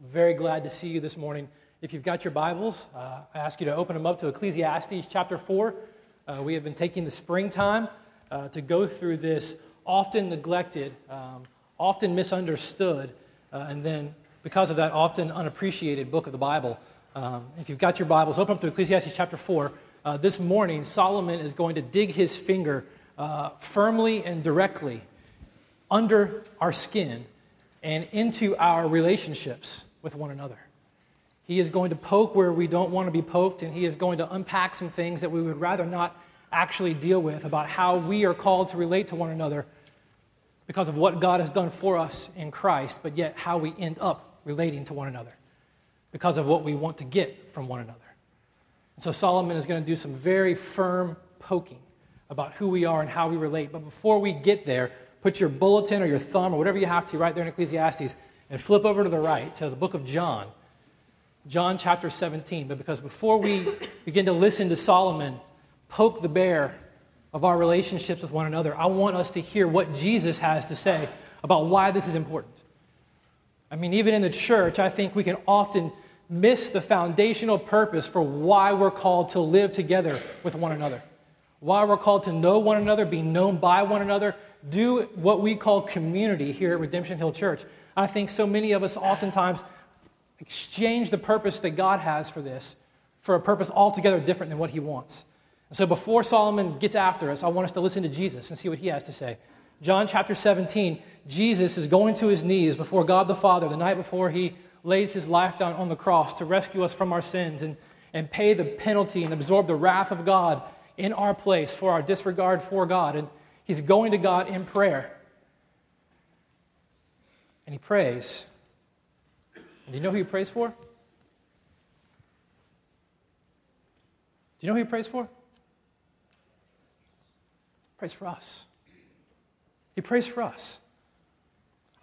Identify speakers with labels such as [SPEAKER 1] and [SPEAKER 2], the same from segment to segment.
[SPEAKER 1] Very glad to see you this morning. If you've got your Bibles, uh, I ask you to open them up to Ecclesiastes chapter 4. Uh, we have been taking the springtime uh, to go through this often neglected, um, often misunderstood, uh, and then because of that, often unappreciated book of the Bible. Um, if you've got your Bibles, open up to Ecclesiastes chapter 4. Uh, this morning, Solomon is going to dig his finger uh, firmly and directly under our skin and into our relationships with one another. He is going to poke where we don't want to be poked, and he is going to unpack some things that we would rather not actually deal with about how we are called to relate to one another because of what God has done for us in Christ, but yet how we end up relating to one another because of what we want to get from one another. And so Solomon is going to do some very firm poking about who we are and how we relate. But before we get there, put your bulletin or your thumb or whatever you have to right there in Ecclesiastes and flip over to the right to the book of John, John chapter 17. But because before we begin to listen to Solomon poke the bear of our relationships with one another, I want us to hear what Jesus has to say about why this is important. I mean, even in the church, I think we can often miss the foundational purpose for why we're called to live together with one another, why we're called to know one another, be known by one another, do what we call community here at Redemption Hill Church. I think so many of us oftentimes exchange the purpose that God has for this for a purpose altogether different than what He wants. And so before Solomon gets after us, I want us to listen to Jesus and see what He has to say. John chapter 17, Jesus is going to his knees before God the Father the night before He lays His life down on the cross to rescue us from our sins and, and pay the penalty and absorb the wrath of God in our place for our disregard for God. And He's going to God in prayer. And he prays. And do you know who he prays for? Do you know who he prays for? He prays for us. He prays for us.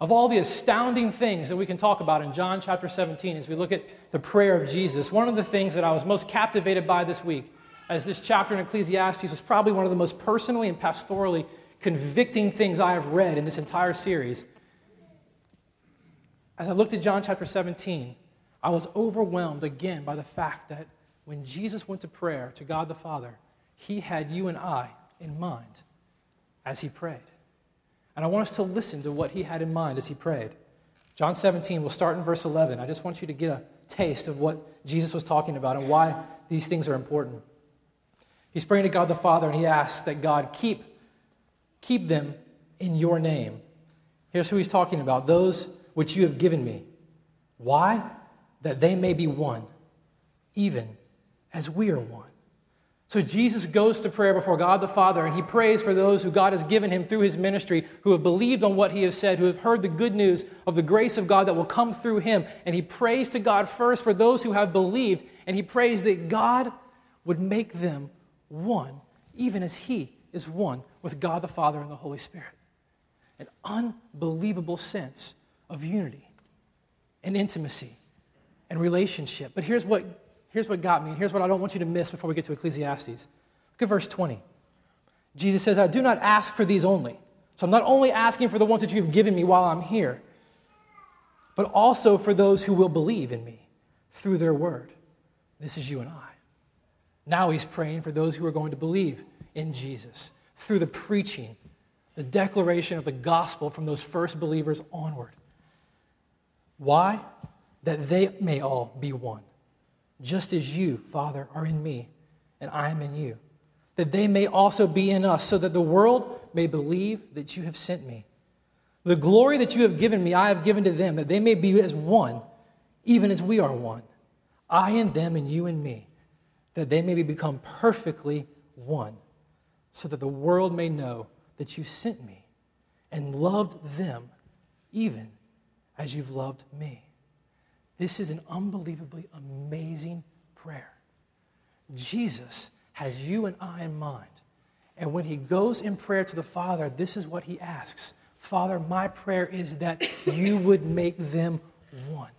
[SPEAKER 1] Of all the astounding things that we can talk about in John chapter 17 as we look at the prayer of Jesus, one of the things that I was most captivated by this week as this chapter in Ecclesiastes was probably one of the most personally and pastorally convicting things I have read in this entire series. As I looked at John chapter 17, I was overwhelmed again by the fact that when Jesus went to prayer to God the Father, he had you and I in mind as he prayed. And I want us to listen to what he had in mind as he prayed. John 17, we'll start in verse 11. I just want you to get a taste of what Jesus was talking about and why these things are important. He's praying to God the Father, and he asks that God keep, keep them in your name. Here's who he's talking about those which you have given me. Why? That they may be one, even as we are one. So Jesus goes to prayer before God the Father, and he prays for those who God has given him through his ministry, who have believed on what he has said, who have heard the good news of the grace of God that will come through him. And he prays to God first for those who have believed, and he prays that God would make them one, even as He is one with God the Father and the Holy Spirit. An unbelievable sense of unity and intimacy and relationship. But here's what, here's what got me, and here's what I don't want you to miss before we get to Ecclesiastes. Look at verse 20. Jesus says, I do not ask for these only. So I'm not only asking for the ones that you've given me while I'm here, but also for those who will believe in me through their word. This is you and I. Now he's praying for those who are going to believe in Jesus through the preaching, the declaration of the gospel from those first believers onward. Why? That they may all be one, just as you, Father, are in me and I am in you. That they may also be in us, so that the world may believe that you have sent me. The glory that you have given me, I have given to them, that they may be as one, even as we are one. I and them, and you and me that they may become perfectly one, so that the world may know that you sent me and loved them even as you've loved me. This is an unbelievably amazing prayer. Jesus has you and I in mind. And when he goes in prayer to the Father, this is what he asks Father, my prayer is that you would make them one.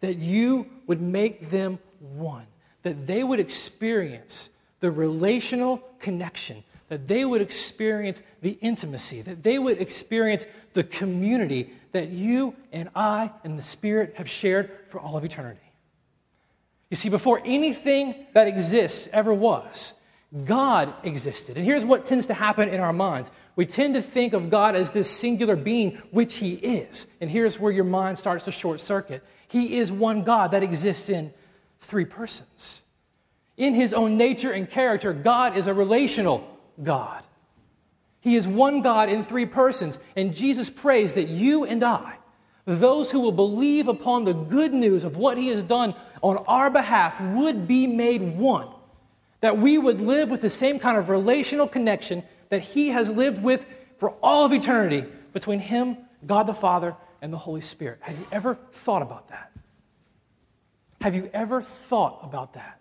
[SPEAKER 1] That you would make them one that they would experience the relational connection, that they would experience the intimacy, that they would experience the community that you and I and the Spirit have shared for all of eternity. You see, before anything that exists ever was, God existed. And here's what tends to happen in our minds we tend to think of God as this singular being, which He is. And here's where your mind starts to short circuit He is one God that exists in three persons. In His own nature and character, God is a relational God. He is one God in three persons. And Jesus prays that you and I, those who will believe upon the good news of what He has done on our behalf, would be made one. That we would live with the same kind of relational connection that He has lived with for all of eternity between Him, God the Father, and the Holy Spirit. Have you ever thought about that? Have you ever thought about that?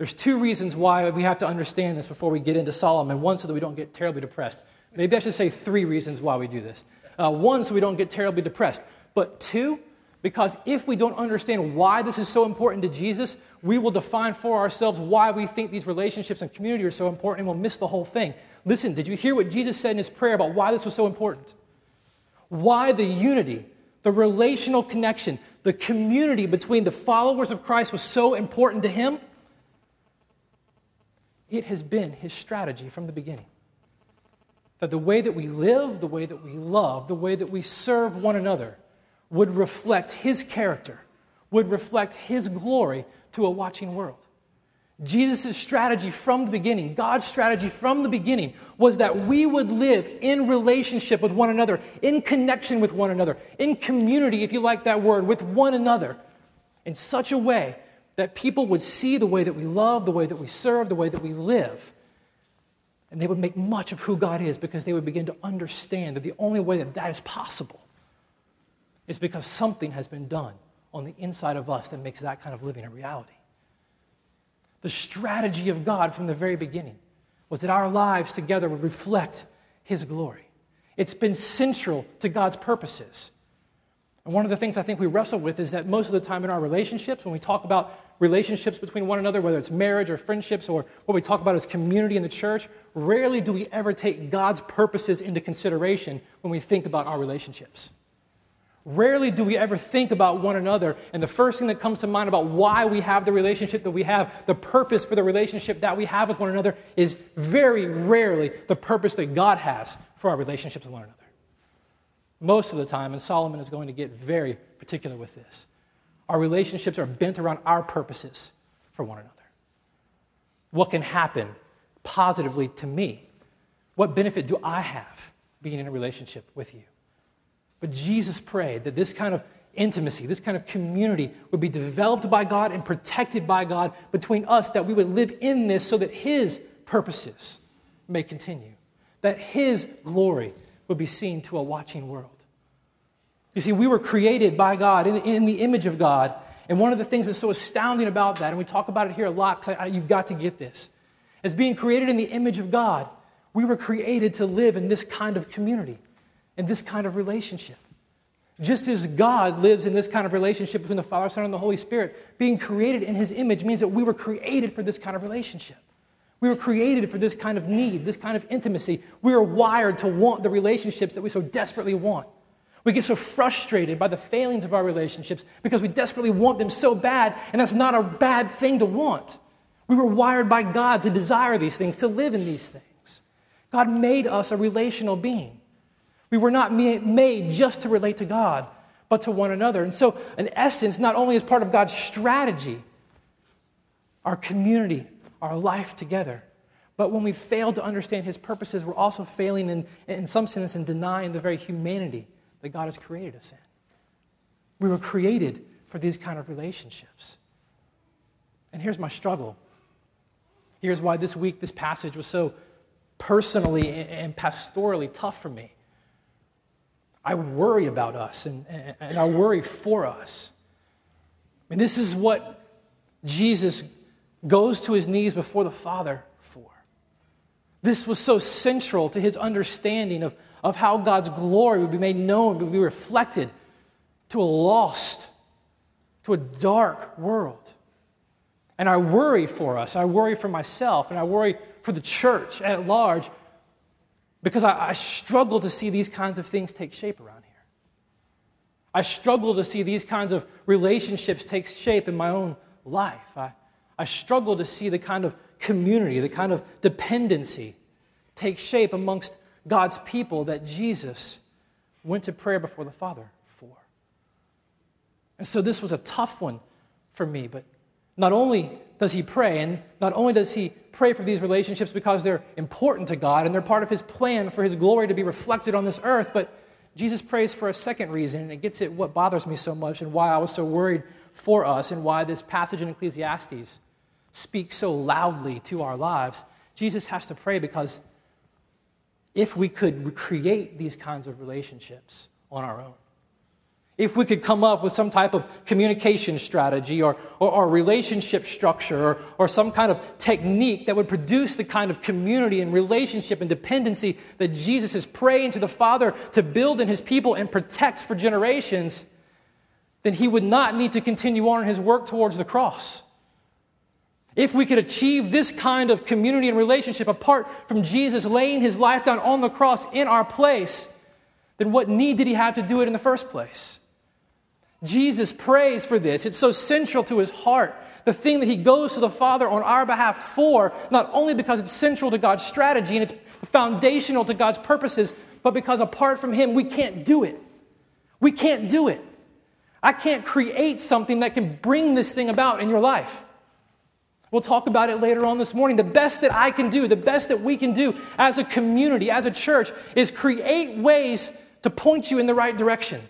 [SPEAKER 1] There's two reasons why we have to understand this before we get into Solomon. One, so that we don't get terribly depressed. Maybe I should say three reasons why we do this. Uh, one, so we don't get terribly depressed. But two, because if we don't understand why this is so important to Jesus, we will define for ourselves why we think these relationships and community are so important and we'll miss the whole thing. Listen, did you hear what Jesus said in his prayer about why this was so important? Why the unity, the relational connection, the community between the followers of Christ was so important to him? It has been his strategy from the beginning. That the way that we live, the way that we love, the way that we serve one another would reflect his character, would reflect his glory to a watching world. Jesus' strategy from the beginning, God's strategy from the beginning, was that we would live in relationship with one another, in connection with one another, in community, if you like that word, with one another, in such a way that people would see the way that we love, the way that we serve, the way that we live. And they would make much of who God is because they would begin to understand that the only way that that is possible is because something has been done on the inside of us that makes that kind of living a reality. The strategy of God from the very beginning was that our lives together would reflect His glory. It's been central to God's purposes. And one of the things I think we wrestle with is that most of the time in our relationships, when we talk about relationships between one another, whether it's marriage or friendships or what we talk about as community in the church, rarely do we ever take God's purposes into consideration when we think about our relationships. Rarely do we ever think about one another, and the first thing that comes to mind about why we have the relationship that we have, the purpose for the relationship that we have with one another, is very rarely the purpose that God has for our relationships with one another. Most of the time, and Solomon is going to get very particular with this, our relationships are bent around our purposes for one another. What can happen positively to me? What benefit do I have being in a relationship with you? But Jesus prayed that this kind of intimacy, this kind of community would be developed by God and protected by God between us, that we would live in this so that His purposes may continue, that His glory would be seen to a watching world. You see, we were created by God in, in the image of God. And one of the things that's so astounding about that, and we talk about it here a lot because you've got to get this, as being created in the image of God, we were created to live in this kind of community, in this kind of relationship. Just as God lives in this kind of relationship between the Father, Son, and the Holy Spirit, being created in His image means that we were created for this kind of relationship. We were created for this kind of need, this kind of intimacy. We are wired to want the relationships that we so desperately want. We get so frustrated by the failings of our relationships because we desperately want them so bad, and that's not a bad thing to want. We were wired by God to desire these things, to live in these things. God made us a relational being. We were not made just to relate to God, but to one another. And so, in essence, not only is part of God's strategy, our community, our life together. But when we fail to understand his purposes, we're also failing in, in some sense in denying the very humanity that God has created us in. We were created for these kind of relationships. And here's my struggle. Here's why this week this passage was so personally and pastorally tough for me. I worry about us and, and I worry for us. And this is what Jesus goes to his knees before the Father for. This was so central to his understanding of, of how God's glory would be made known, would be reflected to a lost, to a dark world. And I worry for us. I worry for myself, and I worry for the church at large because I, I struggle to see these kinds of things take shape around here. I struggle to see these kinds of relationships take shape in my own life. I, I struggle to see the kind of community, the kind of dependency take shape amongst God's people that Jesus went to prayer before the Father for. And so this was a tough one for me, but not only does he pray, and not only does he pray for these relationships because they're important to God and they're part of his plan for his glory to be reflected on this earth, but Jesus prays for a second reason, and it gets at what bothers me so much and why I was so worried for us and why this passage in Ecclesiastes speaks so loudly to our lives. Jesus has to pray because if we could create these kinds of relationships on our own, if we could come up with some type of communication strategy or, or, or, relationship structure or, or some kind of technique that would produce the kind of community and relationship and dependency that Jesus is praying to the Father to build in his people and protect for generations, then he would not need to continue on in his work towards the cross. If we could achieve this kind of community and relationship apart from Jesus laying his life down on the cross in our place, then what need did he have to do it in the first place? Jesus prays for this. It's so central to his heart. The thing that he goes to the Father on our behalf for, not only because it's central to God's strategy and it's foundational to God's purposes, but because apart from him, we can't do it. We can't do it. I can't create something that can bring this thing about in your life. We'll talk about it later on this morning. The best that I can do, the best that we can do as a community, as a church, is create ways to point you in the right direction.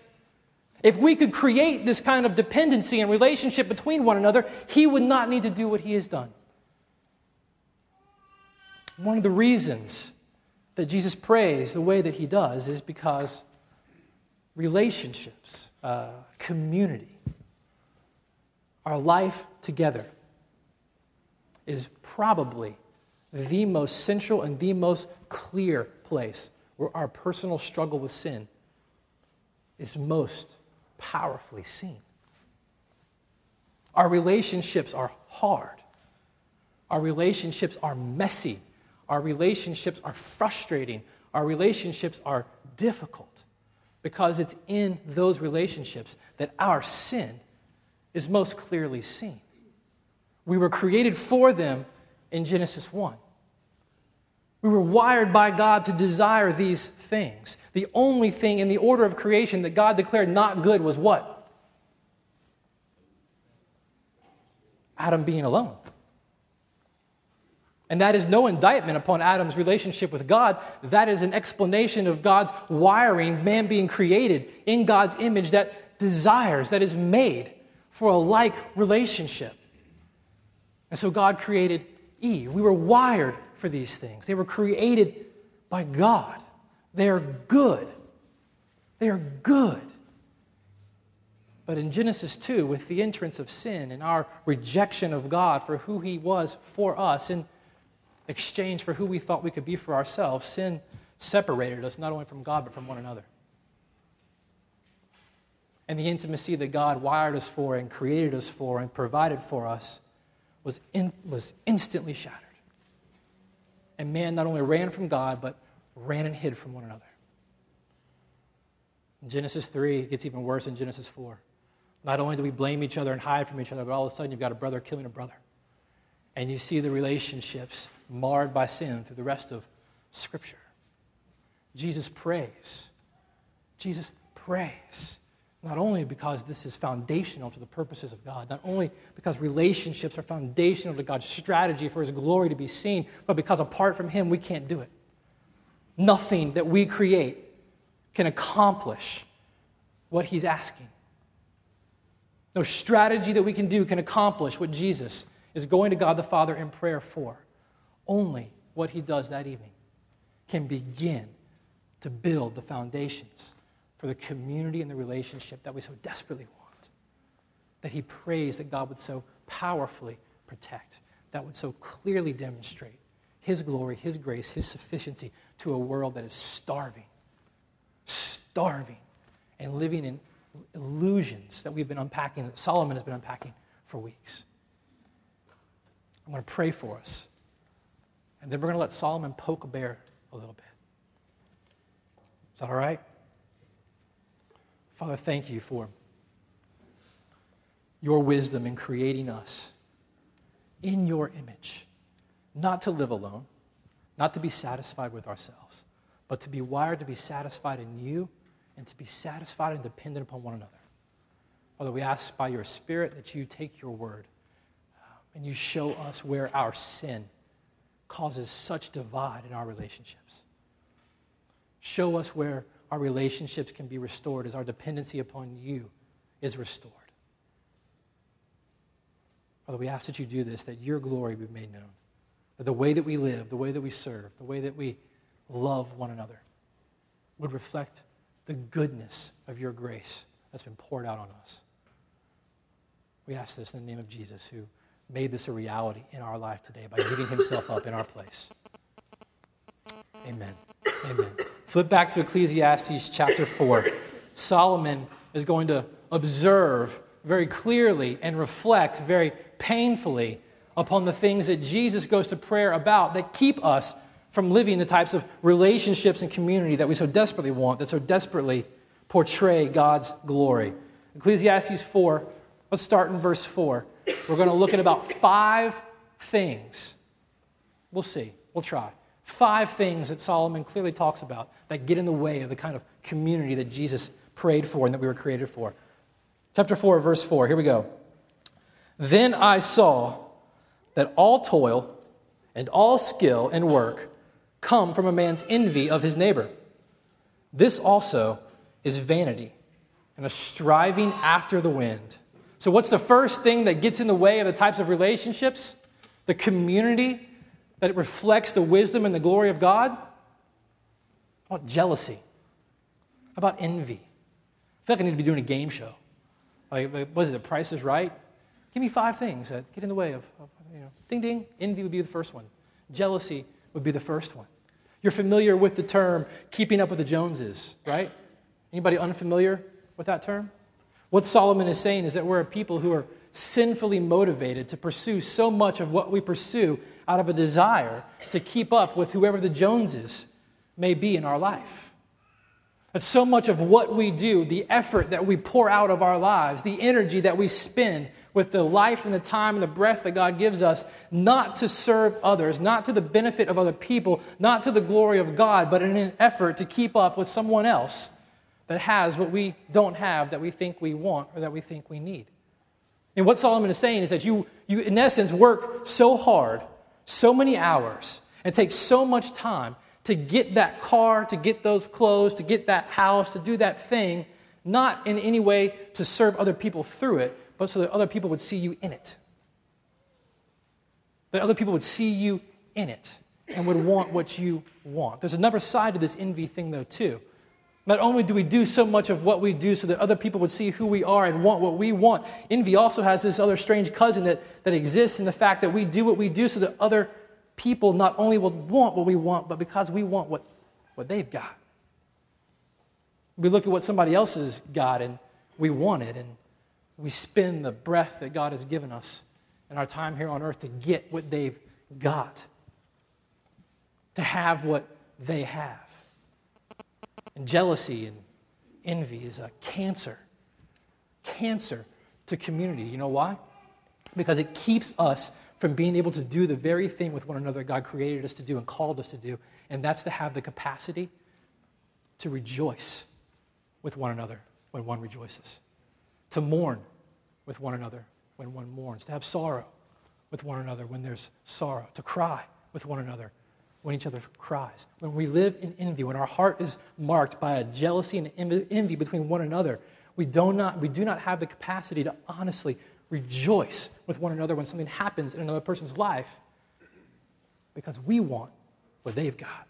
[SPEAKER 1] If we could create this kind of dependency and relationship between one another, he would not need to do what he has done. One of the reasons that Jesus prays the way that he does is because relationships, uh, community, our life together is probably the most central and the most clear place where our personal struggle with sin is most powerfully seen. Our relationships are hard. Our relationships are messy. Our relationships are frustrating. Our relationships are difficult because it's in those relationships that our sin is most clearly seen. We were created for them in Genesis 1. We were wired by God to desire these things. The only thing in the order of creation that God declared not good was what? Adam being alone. And that is no indictment upon Adam's relationship with God. That is an explanation of God's wiring, man being created in God's image that desires, that is made for a like relationship. And so God created Eve. We were wired for these things. They were created by God. They are good. They are good. But in Genesis 2, with the entrance of sin and our rejection of God for who He was for us in exchange for who we thought we could be for ourselves, sin separated us not only from God but from one another. And the intimacy that God wired us for and created us for and provided for us was, in, was instantly shattered. And man not only ran from God, but ran and hid from one another. In Genesis 3 gets even worse in Genesis 4. Not only do we blame each other and hide from each other, but all of a sudden you've got a brother killing a brother. And you see the relationships marred by sin through the rest of Scripture. Jesus prays. Jesus prays. Not only because this is foundational to the purposes of God, not only because relationships are foundational to God's strategy for His glory to be seen, but because apart from Him, we can't do it. Nothing that we create can accomplish what He's asking. No strategy that we can do can accomplish what Jesus is going to God the Father in prayer for. Only what He does that evening can begin to build the foundations for the community and the relationship that we so desperately want. That he prays that God would so powerfully protect, that would so clearly demonstrate his glory, his grace, his sufficiency to a world that is starving, starving, and living in illusions that we've been unpacking, that Solomon has been unpacking for weeks. I'm going to pray for us. And then we're going to let Solomon poke a bear a little bit. Is that all right? Father, thank you for your wisdom in creating us in your image, not to live alone, not to be satisfied with ourselves, but to be wired to be satisfied in you and to be satisfied and dependent upon one another. Father, we ask by your Spirit that you take your word uh, and you show us where our sin causes such divide in our relationships. Show us where our relationships can be restored as our dependency upon you is restored. Father, we ask that you do this, that your glory be made known. That the way that we live, the way that we serve, the way that we love one another would reflect the goodness of your grace that's been poured out on us. We ask this in the name of Jesus, who made this a reality in our life today by giving himself up in our place. Amen. Amen. Flip back to Ecclesiastes chapter 4. Solomon is going to observe very clearly and reflect very painfully upon the things that Jesus goes to prayer about that keep us from living the types of relationships and community that we so desperately want, that so desperately portray God's glory. Ecclesiastes 4, let's start in verse 4. We're going to look at about five things. We'll see. We'll try Five things that Solomon clearly talks about that get in the way of the kind of community that Jesus prayed for and that we were created for. Chapter 4, verse 4. Here we go. Then I saw that all toil and all skill and work come from a man's envy of his neighbor. This also is vanity and a striving after the wind. So, what's the first thing that gets in the way of the types of relationships? The community that it reflects the wisdom and the glory of God? How about jealousy? How about envy? I feel like I need to be doing a game show. Like, was it, The Price is Right? Give me five things that get in the way of, of, you know, ding ding. Envy would be the first one. Jealousy would be the first one. You're familiar with the term keeping up with the Joneses, right? Anybody unfamiliar with that term? What Solomon is saying is that we're a people who are sinfully motivated to pursue so much of what we pursue out of a desire to keep up with whoever the Joneses may be in our life. That so much of what we do, the effort that we pour out of our lives, the energy that we spend with the life and the time and the breath that God gives us, not to serve others, not to the benefit of other people, not to the glory of God, but in an effort to keep up with someone else that has what we don't have that we think we want or that we think we need. And what Solomon is saying is that you, you in essence, work so hard so many hours and take so much time to get that car, to get those clothes, to get that house, to do that thing, not in any way to serve other people through it, but so that other people would see you in it. That other people would see you in it and would want what you want. There's another side to this envy thing, though, too. Not only do we do so much of what we do so that other people would see who we are and want what we want, envy also has this other strange cousin that, that exists in the fact that we do what we do so that other people not only will want what we want, but because we want what, what they've got. We look at what somebody else has got and we want it, and we spend the breath that God has given us in our time here on earth to get what they've got, to have what they have. And jealousy and envy is a cancer. Cancer to community. You know why? Because it keeps us from being able to do the very thing with one another God created us to do and called us to do, and that's to have the capacity to rejoice with one another when one rejoices, to mourn with one another when one mourns, to have sorrow with one another when there's sorrow, to cry with one another when each other cries. When we live in envy, when our heart is marked by a jealousy and envy between one another, we do not, we do not have the capacity to honestly rejoice with one another when something happens in another person's life because we want what they've got.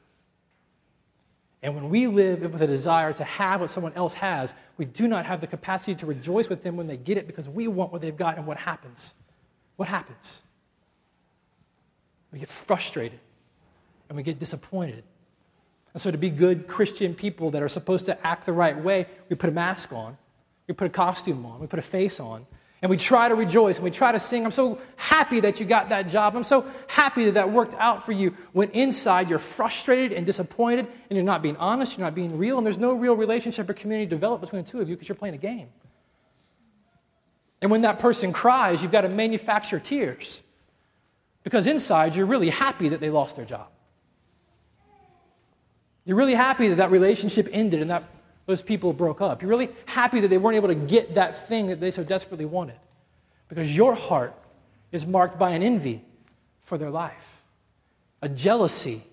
[SPEAKER 1] And when we live with a desire to have what someone else has, we do not have the capacity to rejoice with them when they get it because we want what they've got. And what happens? What happens? We get frustrated and we get disappointed. And so, to be good Christian people that are supposed to act the right way, we put a mask on, we put a costume on, we put a face on, And we try to rejoice and we try to sing. I'm so happy that you got that job. I'm so happy that that worked out for you. When inside you're frustrated and disappointed and you're not being honest, you're not being real, and there's no real relationship or community developed between the two of you because you're playing a game. And when that person cries, you've got to manufacture tears because inside you're really happy that they lost their job. You're really happy that that relationship ended and that those people broke up. You're really happy that they weren't able to get that thing that they so desperately wanted because your heart is marked by an envy for their life, a jealousy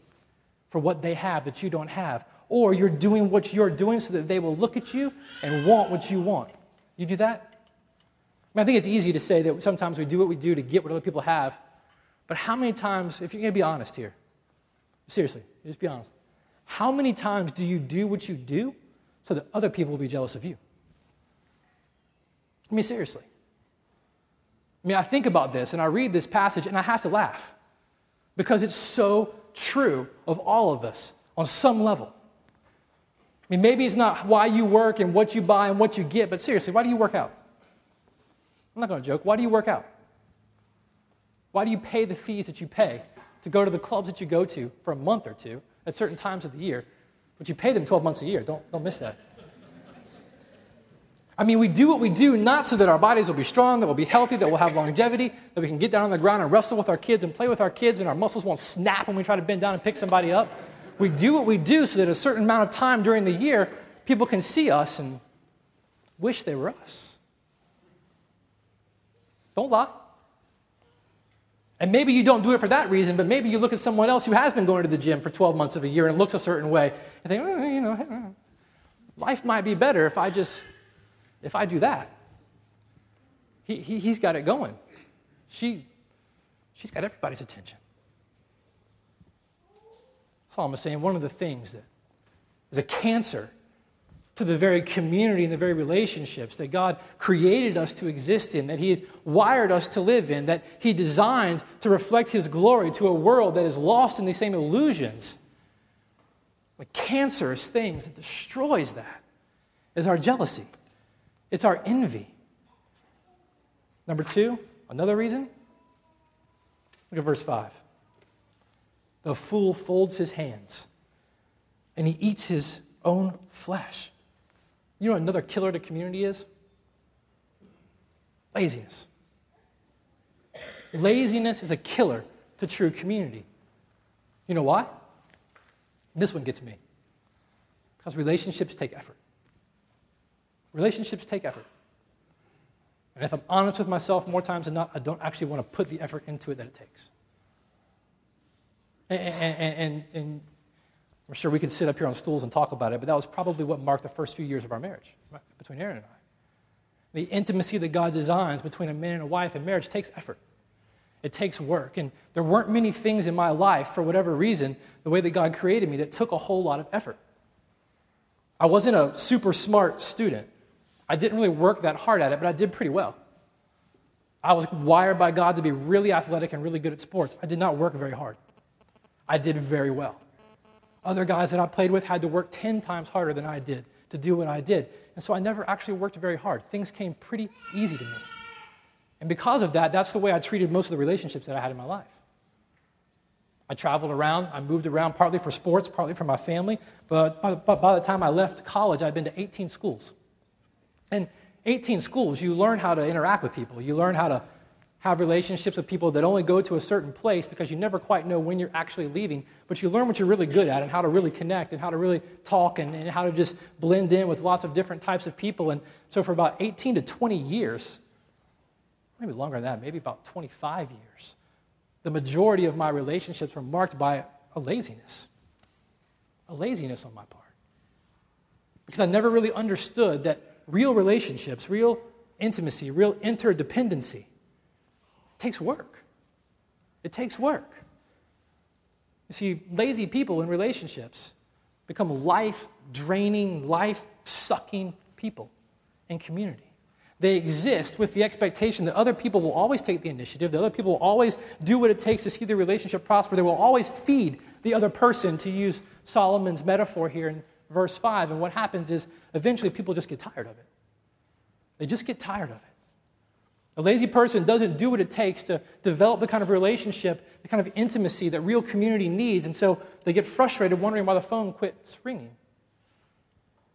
[SPEAKER 1] for what they have that you don't have, or you're doing what you're doing so that they will look at you and want what you want. You do that? I, mean, I think it's easy to say that sometimes we do what we do to get what other people have, but how many times, if you're going to be honest here, seriously, just be honest, how many times do you do what you do so that other people will be jealous of you. I mean, seriously. I mean, I think about this and I read this passage and I have to laugh because it's so true of all of us on some level. I mean, maybe it's not why you work and what you buy and what you get, but seriously, why do you work out? I'm not going to joke. Why do you work out? Why do you pay the fees that you pay to go to the clubs that you go to for a month or two at certain times of the year but you pay them 12 months a year. Don't, don't miss that. I mean, we do what we do not so that our bodies will be strong, that we'll be healthy, that we'll have longevity, that we can get down on the ground and wrestle with our kids and play with our kids and our muscles won't snap when we try to bend down and pick somebody up. We do what we do so that a certain amount of time during the year, people can see us and wish they were us. Don't lie. And maybe you don't do it for that reason, but maybe you look at someone else who has been going to the gym for 12 months of a year and looks a certain way and think, you know, life might be better if I just, if I do that. He, he, he's got it going. She, she's got everybody's attention. Solomon is saying one of the things that is a cancer to the very community and the very relationships that God created us to exist in, that He wired us to live in, that He designed to reflect His glory to a world that is lost in these same illusions. Like cancerous things that destroys that is our jealousy, it's our envy. Number two, another reason. Look at verse 5. The fool folds his hands and he eats his own flesh. You know another killer to community is? Laziness. Laziness is a killer to true community. You know why? This one gets me. Because relationships take effort. Relationships take effort. And if I'm honest with myself, more times than not, I don't actually want to put the effort into it that it takes. And, and, and, and I'm sure we could sit up here on stools and talk about it, but that was probably what marked the first few years of our marriage right, between Aaron and I. The intimacy that God designs between a man and a wife in marriage takes effort. It takes work. And there weren't many things in my life, for whatever reason, the way that God created me, that took a whole lot of effort. I wasn't a super smart student. I didn't really work that hard at it, but I did pretty well. I was wired by God to be really athletic and really good at sports. I did not work very hard. I did very well. Other guys that I played with had to work 10 times harder than I did to do what I did. And so I never actually worked very hard. Things came pretty easy to me. And because of that, that's the way I treated most of the relationships that I had in my life. I traveled around, I moved around partly for sports, partly for my family, but by, but by the time I left college, I'd been to 18 schools. And 18 schools, you learn how to interact with people, you learn how to have relationships with people that only go to a certain place because you never quite know when you're actually leaving, but you learn what you're really good at and how to really connect and how to really talk and, and how to just blend in with lots of different types of people. And so for about 18 to 20 years, maybe longer than that, maybe about 25 years, the majority of my relationships were marked by a laziness, a laziness on my part. Because I never really understood that real relationships, real intimacy, real interdependency, it takes work. It takes work. You see, lazy people in relationships become life draining, life sucking people in community. They exist with the expectation that other people will always take the initiative, that other people will always do what it takes to see the relationship prosper. They will always feed the other person, to use Solomon's metaphor here in verse 5. And what happens is eventually people just get tired of it. They just get tired of it. A lazy person doesn't do what it takes to develop the kind of relationship, the kind of intimacy that real community needs, and so they get frustrated wondering why the phone quits ringing.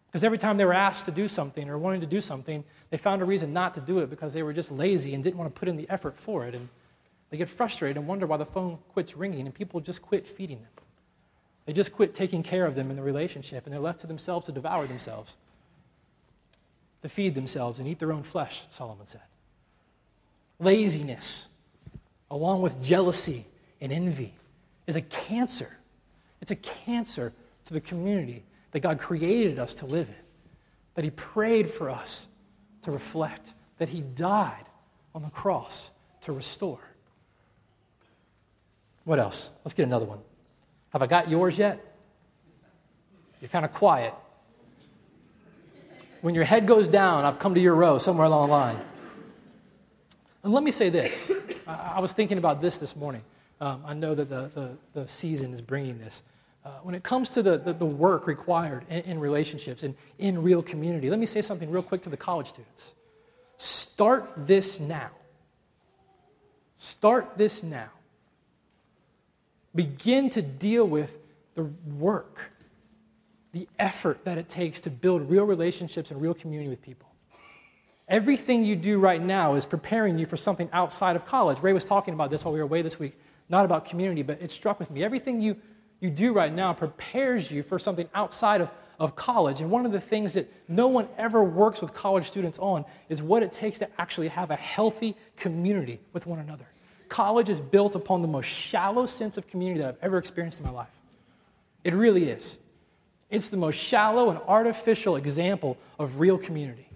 [SPEAKER 1] Because every time they were asked to do something or wanted to do something, they found a reason not to do it because they were just lazy and didn't want to put in the effort for it. And they get frustrated and wonder why the phone quits ringing, and people just quit feeding them. They just quit taking care of them in the relationship, and they're left to themselves to devour themselves, to feed themselves and eat their own flesh, Solomon said. Laziness, along with jealousy and envy, is a cancer. It's a cancer to the community that God created us to live in, that He prayed for us to reflect, that He died on the cross to restore. What else? Let's get another one. Have I got yours yet? You're kind of quiet. When your head goes down, I've come to your row somewhere along the line. And let me say this I, was thinking about this this morning. Um, I know that the, the, the, season is bringing this. Uh, when it comes to the, the, the work required in, in relationships and in real community, let me say something real quick to the college students. Start this now. Start this now begin to deal with the work, the effort that it takes to build real relationships and real community with people. Everything you do right now is preparing you for something outside of college. Ray was talking about this while we were away this week, not about community, but it struck with me. Everything you, you do right now prepares you for something outside of, of college. And one of the things that no one ever works with college students on is what it takes to actually have a healthy community with one another college is built upon the most shallow sense of community that I've ever experienced in my life. It really is. It's the most shallow and artificial example of real community.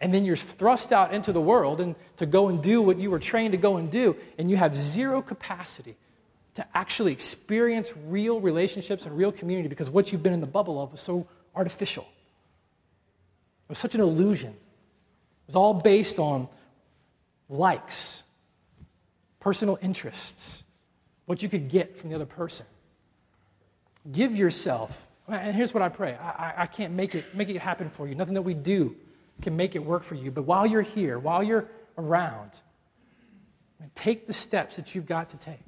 [SPEAKER 1] And then you're thrust out into the world and to go and do what you were trained to go and do, and you have zero capacity to actually experience real relationships and real community because what you've been in the bubble of was so artificial. It was such an illusion. It was all based on likes personal interests, what you could get from the other person. Give yourself, and here's what I pray I, I can't make it, make it happen for you. Nothing that we do can make it work for you. But while you're here, while you're around, take the steps that you've got to take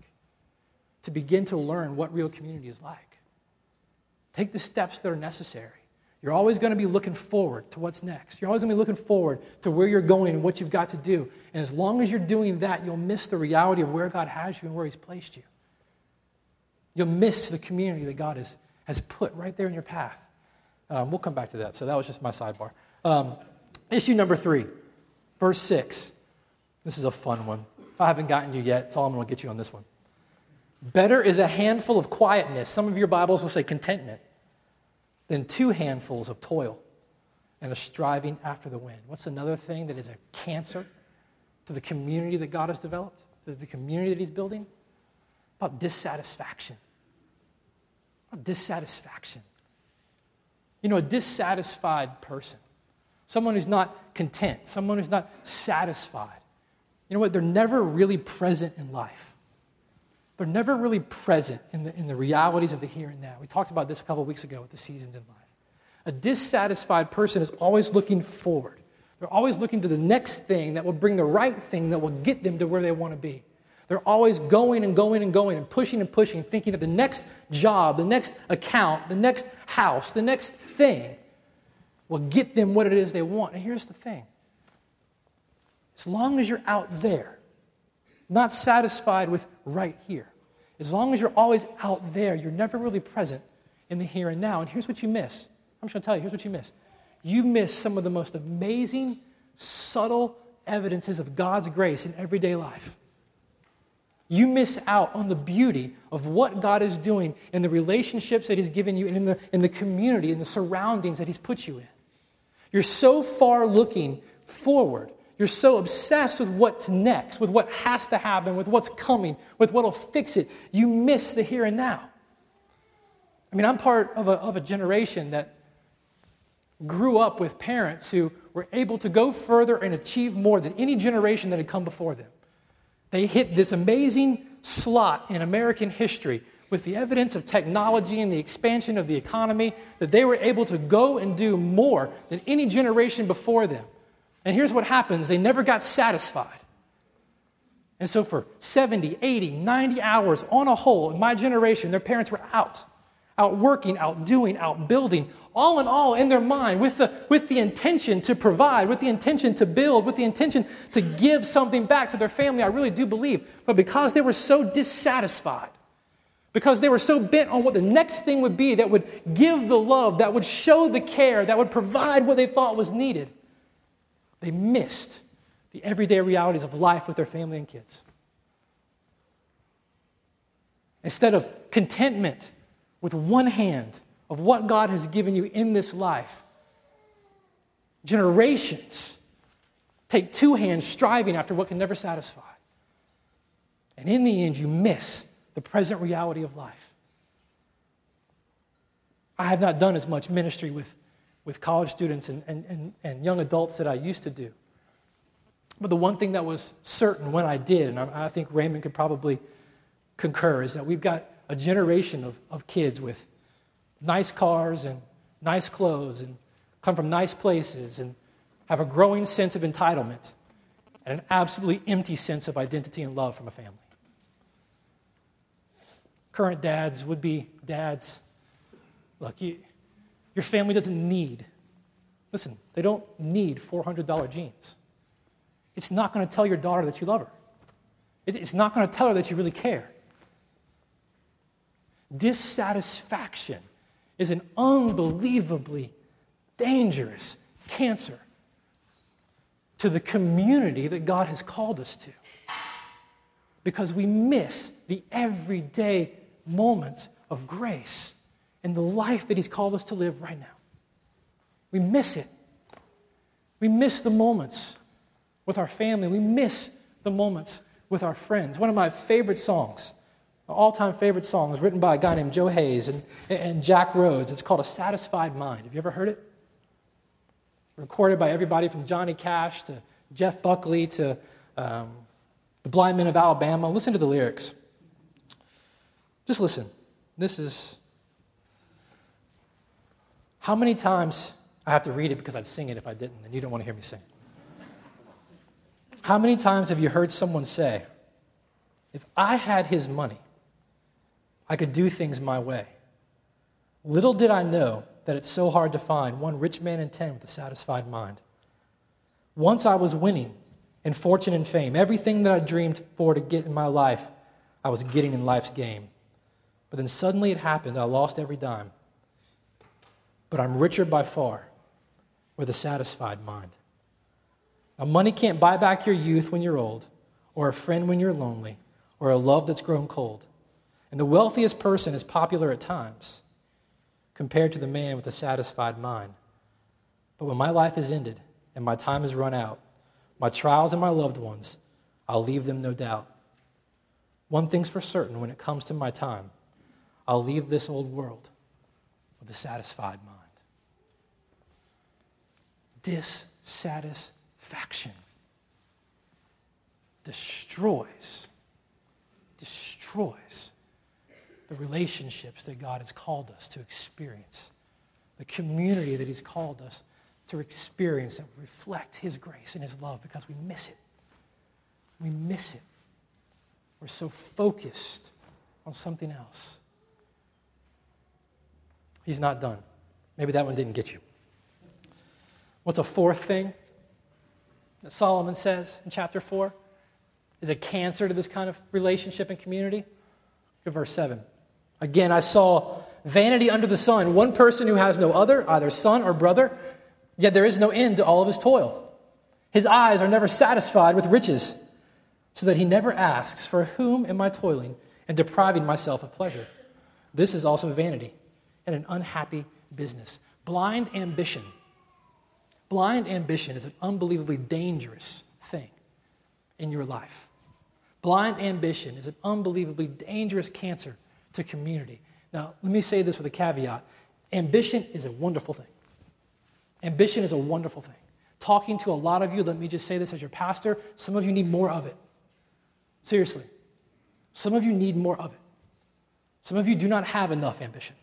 [SPEAKER 1] to begin to learn what real community is like. Take the steps that are necessary. You're always going to be looking forward to what's next. You're always going to be looking forward to where you're going and what you've got to do. And as long as you're doing that, you'll miss the reality of where God has you and where He's placed you. You'll miss the community that God has, has put right there in your path. Um, we'll come back to that. So that was just my sidebar. Um, issue number three, verse six. This is a fun one. If I haven't gotten you yet, Solomon will get you on this one. Better is a handful of quietness. Some of your Bibles will say contentment than two handfuls of toil and a striving after the wind. What's another thing that is a cancer to the community that God has developed, to the community that He's building? About dissatisfaction. About dissatisfaction. You know, a dissatisfied person, someone who's not content, someone who's not satisfied, you know what? They're never really present in life. They're never really present in the, in the realities of the here and now. We talked about this a couple weeks ago with the seasons in life. A dissatisfied person is always looking forward. They're always looking to the next thing that will bring the right thing that will get them to where they want to be. They're always going and going and going and pushing and pushing, thinking that the next job, the next account, the next house, the next thing will get them what it is they want. And here's the thing as long as you're out there, not satisfied with right here. As long as you're always out there, you're never really present in the here and now. And here's what you miss. I'm just going to tell you, here's what you miss. You miss some of the most amazing, subtle evidences of God's grace in everyday life. You miss out on the beauty of what God is doing in the relationships that He's given you and in the, in the community and the surroundings that He's put you in. You're so far looking forward you're so obsessed with what's next, with what has to happen, with what's coming, with what'll fix it. You miss the here and now. I mean, I'm part of a, of a generation that grew up with parents who were able to go further and achieve more than any generation that had come before them. They hit this amazing slot in American history with the evidence of technology and the expansion of the economy that they were able to go and do more than any generation before them. And here's what happens they never got satisfied. And so, for 70, 80, 90 hours on a whole, in my generation, their parents were out, out working, out doing, out building, all in all, in their mind, with the, with the intention to provide, with the intention to build, with the intention to give something back to their family. I really do believe. But because they were so dissatisfied, because they were so bent on what the next thing would be that would give the love, that would show the care, that would provide what they thought was needed, they missed the everyday realities of life with their family and kids. Instead of contentment with one hand of what God has given you in this life, generations take two hands striving after what can never satisfy. And in the end, you miss the present reality of life. I have not done as much ministry with, with college students and, and, and, and young adults that I used to do. But the one thing that was certain when I did, and I, I think Raymond could probably concur, is that we've got a generation of, of kids with nice cars and nice clothes and come from nice places and have a growing sense of entitlement and an absolutely empty sense of identity and love from a family. Current dads, would be dads, look, you, your family doesn't need, listen, they don't need $400 jeans. It's not going to tell your daughter that you love her. It's not going to tell her that you really care. Dissatisfaction is an unbelievably dangerous cancer to the community that God has called us to. Because we miss the everyday moments of grace in the life that He's called us to live right now. We miss it. We miss the moments with our family. We miss the moments with our friends. One of my favorite songs, all time favorite song, is written by a guy named Joe Hayes and, and Jack Rhodes. It's called A Satisfied Mind. Have you ever heard it? Recorded by everybody from Johnny Cash to Jeff Buckley to um, the Blind Men of Alabama. Listen to the lyrics. Just listen. This is. How many times I have to read it because I'd sing it if I didn't, and you don't want to hear me sing. How many times have you heard someone say, if I had his money, I could do things my way? Little did I know that it's so hard to find one rich man in ten with a satisfied mind. Once I was winning in fortune and fame, everything that I dreamed for to get in my life, I was getting in life's game. But then suddenly it happened, I lost every dime. But I'm richer by far with a satisfied mind. Now, money can't buy back your youth when you're old, or a friend when you're lonely, or a love that's grown cold. And the wealthiest person is popular at times compared to the man with a satisfied mind. But when my life is ended and my time is run out, my trials and my loved ones, I'll leave them no doubt. One thing's for certain when it comes to my time I'll leave this old world with a satisfied mind. Dissatisfaction destroys, destroys the relationships that God has called us to experience, the community that He's called us to experience that reflect His grace and His love because we miss it. We miss it. We're so focused on something else. He's not done. Maybe that one didn't get you. What's a fourth thing? that Solomon says in chapter 4 is a cancer to this kind of relationship and community? Look at verse 7. Again, I saw vanity under the sun, one person who has no other, either son or brother, yet there is no end to all of his toil. His eyes are never satisfied with riches, so that he never asks, For whom am I toiling and depriving myself of pleasure? This is also vanity and an unhappy business. Blind ambition Blind ambition is an unbelievably dangerous thing in your life. Blind ambition is an unbelievably dangerous cancer to community. Now, let me say this with a caveat ambition is a wonderful thing. Ambition is a wonderful thing. Talking to a lot of you, let me just say this as your pastor, some of you need more of it. Seriously. Some of you need more of it. Some of you do not have enough ambition.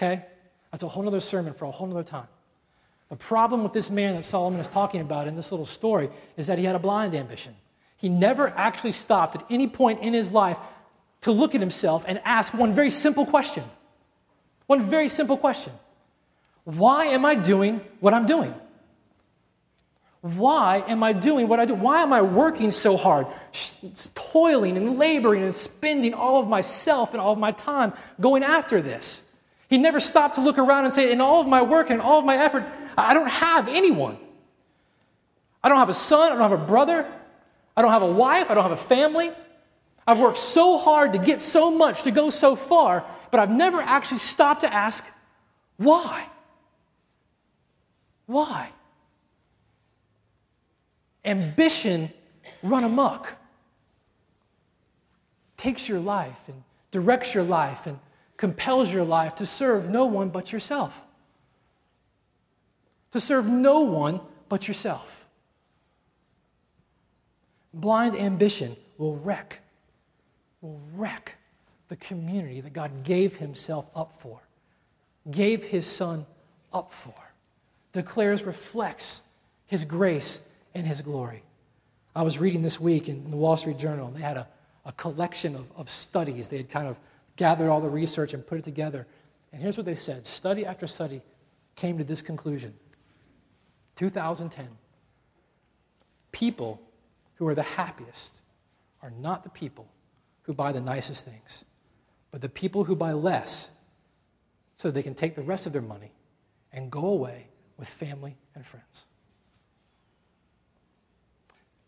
[SPEAKER 1] Okay? That's a whole other sermon for a whole other time. The problem with this man that Solomon is talking about in this little story is that he had a blind ambition. He never actually stopped at any point in his life to look at himself and ask one very simple question. One very simple question Why am I doing what I'm doing? Why am I doing what I do? Why am I working so hard, toiling and laboring and spending all of myself and all of my time going after this? He never stopped to look around and say, In all of my work and all of my effort, I don't have anyone. I don't have a son, I don't have a brother, I don't have a wife, I don't have a family. I've worked so hard to get so much, to go so far, but I've never actually stopped to ask, why? Why? Ambition run amok takes your life and directs your life and compels your life to serve no one but yourself to serve no one but yourself. Blind ambition will wreck, will wreck the community that God gave himself up for, gave his son up for, declares, reflects his grace and his glory. I was reading this week in the Wall Street Journal, they had a, a collection of, of studies. They had kind of gathered all the research and put it together. And here's what they said study after study came to this conclusion 2010, people who are the happiest are not the people who buy the nicest things, but the people who buy less so they can take the rest of their money and go away with family and friends.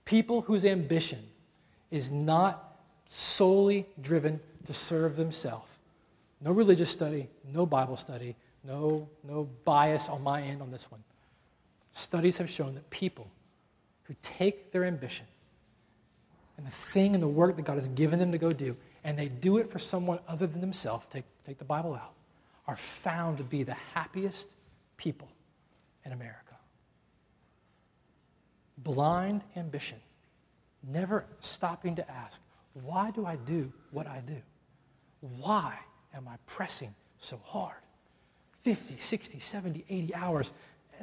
[SPEAKER 1] People whose ambition is not solely driven to serve themselves. No religious study, no Bible study, no, no bias on my end on this one. Studies have shown that people who take their ambition and the thing and the work that God has given them to go do, and they do it for someone other than themselves, take, take the Bible out, are found to be the happiest people in America. Blind ambition, never stopping to ask, why do I do what I do? Why am I pressing so hard? 50, 60, 70, 80 hours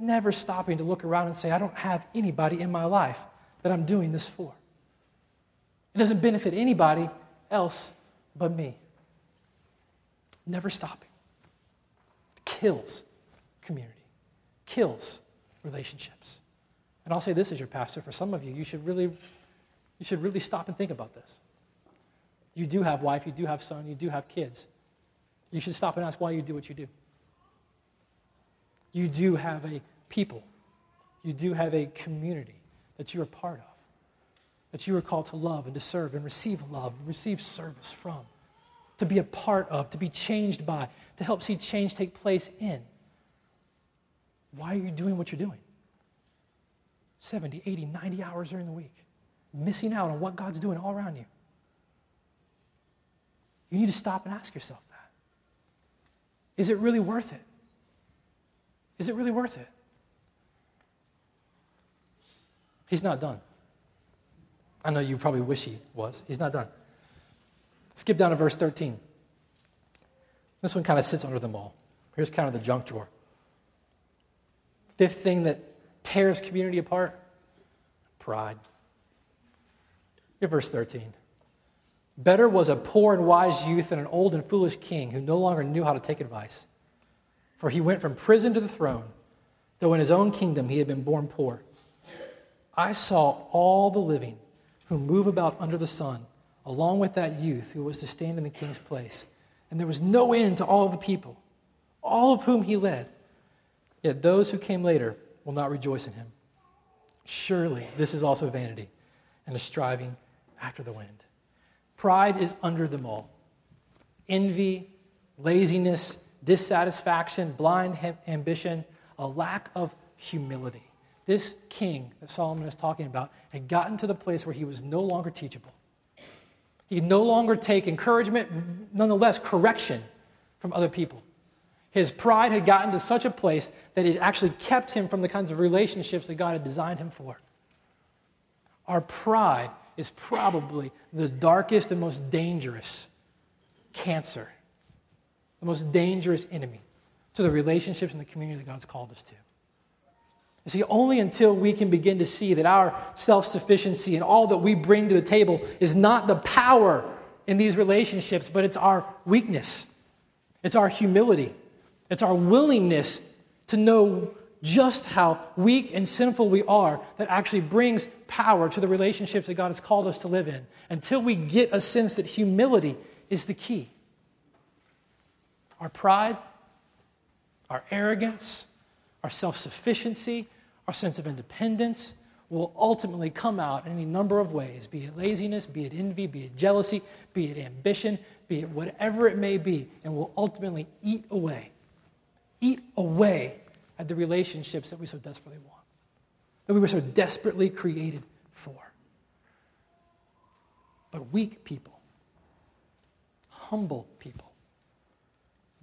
[SPEAKER 1] never stopping to look around and say, I don't have anybody in my life that I'm doing this for. It doesn't benefit anybody else but me. Never stopping. Kills community, kills relationships. And I'll say this as your pastor, for some of you, you should really, you should really stop and think about this. You do have wife, you do have son, you do have kids. You should stop and ask why you do what you do you do have a people, you do have a community that you are part of, that you are called to love and to serve and receive love, receive service from, to be a part of, to be changed by, to help see change take place in. Why are you doing what you're doing? 70, 80, 90 hours during the week, missing out on what God's doing all around you. You need to stop and ask yourself that. Is it really worth it? Is it really worth it? He's not done. I know you probably wish he was. He's not done. Skip down to verse 13. This one kind of sits under them all. Here's kind of the junk drawer. Fifth thing that tears community apart pride. Here's verse 13. Better was a poor and wise youth than an old and foolish king who no longer knew how to take advice. For he went from prison to the throne, though in his own kingdom he had been born poor. I saw all the living who move about under the sun, along with that youth who was to stand in the king's place. And there was no end to all the people, all of whom he led. Yet those who came later will not rejoice in him. Surely this is also vanity and a striving after the wind. Pride is under them all. Envy, laziness, dissatisfaction, blind ambition, a lack of humility. This king that Solomon is talking about had gotten to the place where he was no longer teachable. He could no longer take encouragement, nonetheless, correction from other people. His pride had gotten to such a place that it actually kept him from the kinds of relationships that God had designed him for. Our pride is probably the darkest and most dangerous cancer the most dangerous enemy to the relationships and the community that God's called us to. You see, only until we can begin to see that our self sufficiency and all that we bring to the table is not the power in these relationships, but it's our weakness, it's our humility, it's our willingness to know just how weak and sinful we are that actually brings power to the relationships that God has called us to live in. Until we get a sense that humility is the key. Our pride, our arrogance, our self sufficiency, our sense of independence will ultimately come out in any number of ways be it laziness, be it envy, be it jealousy, be it ambition, be it whatever it may be, and will ultimately eat away. Eat away at the relationships that we so desperately want, that we were so desperately created for. But weak people, humble people,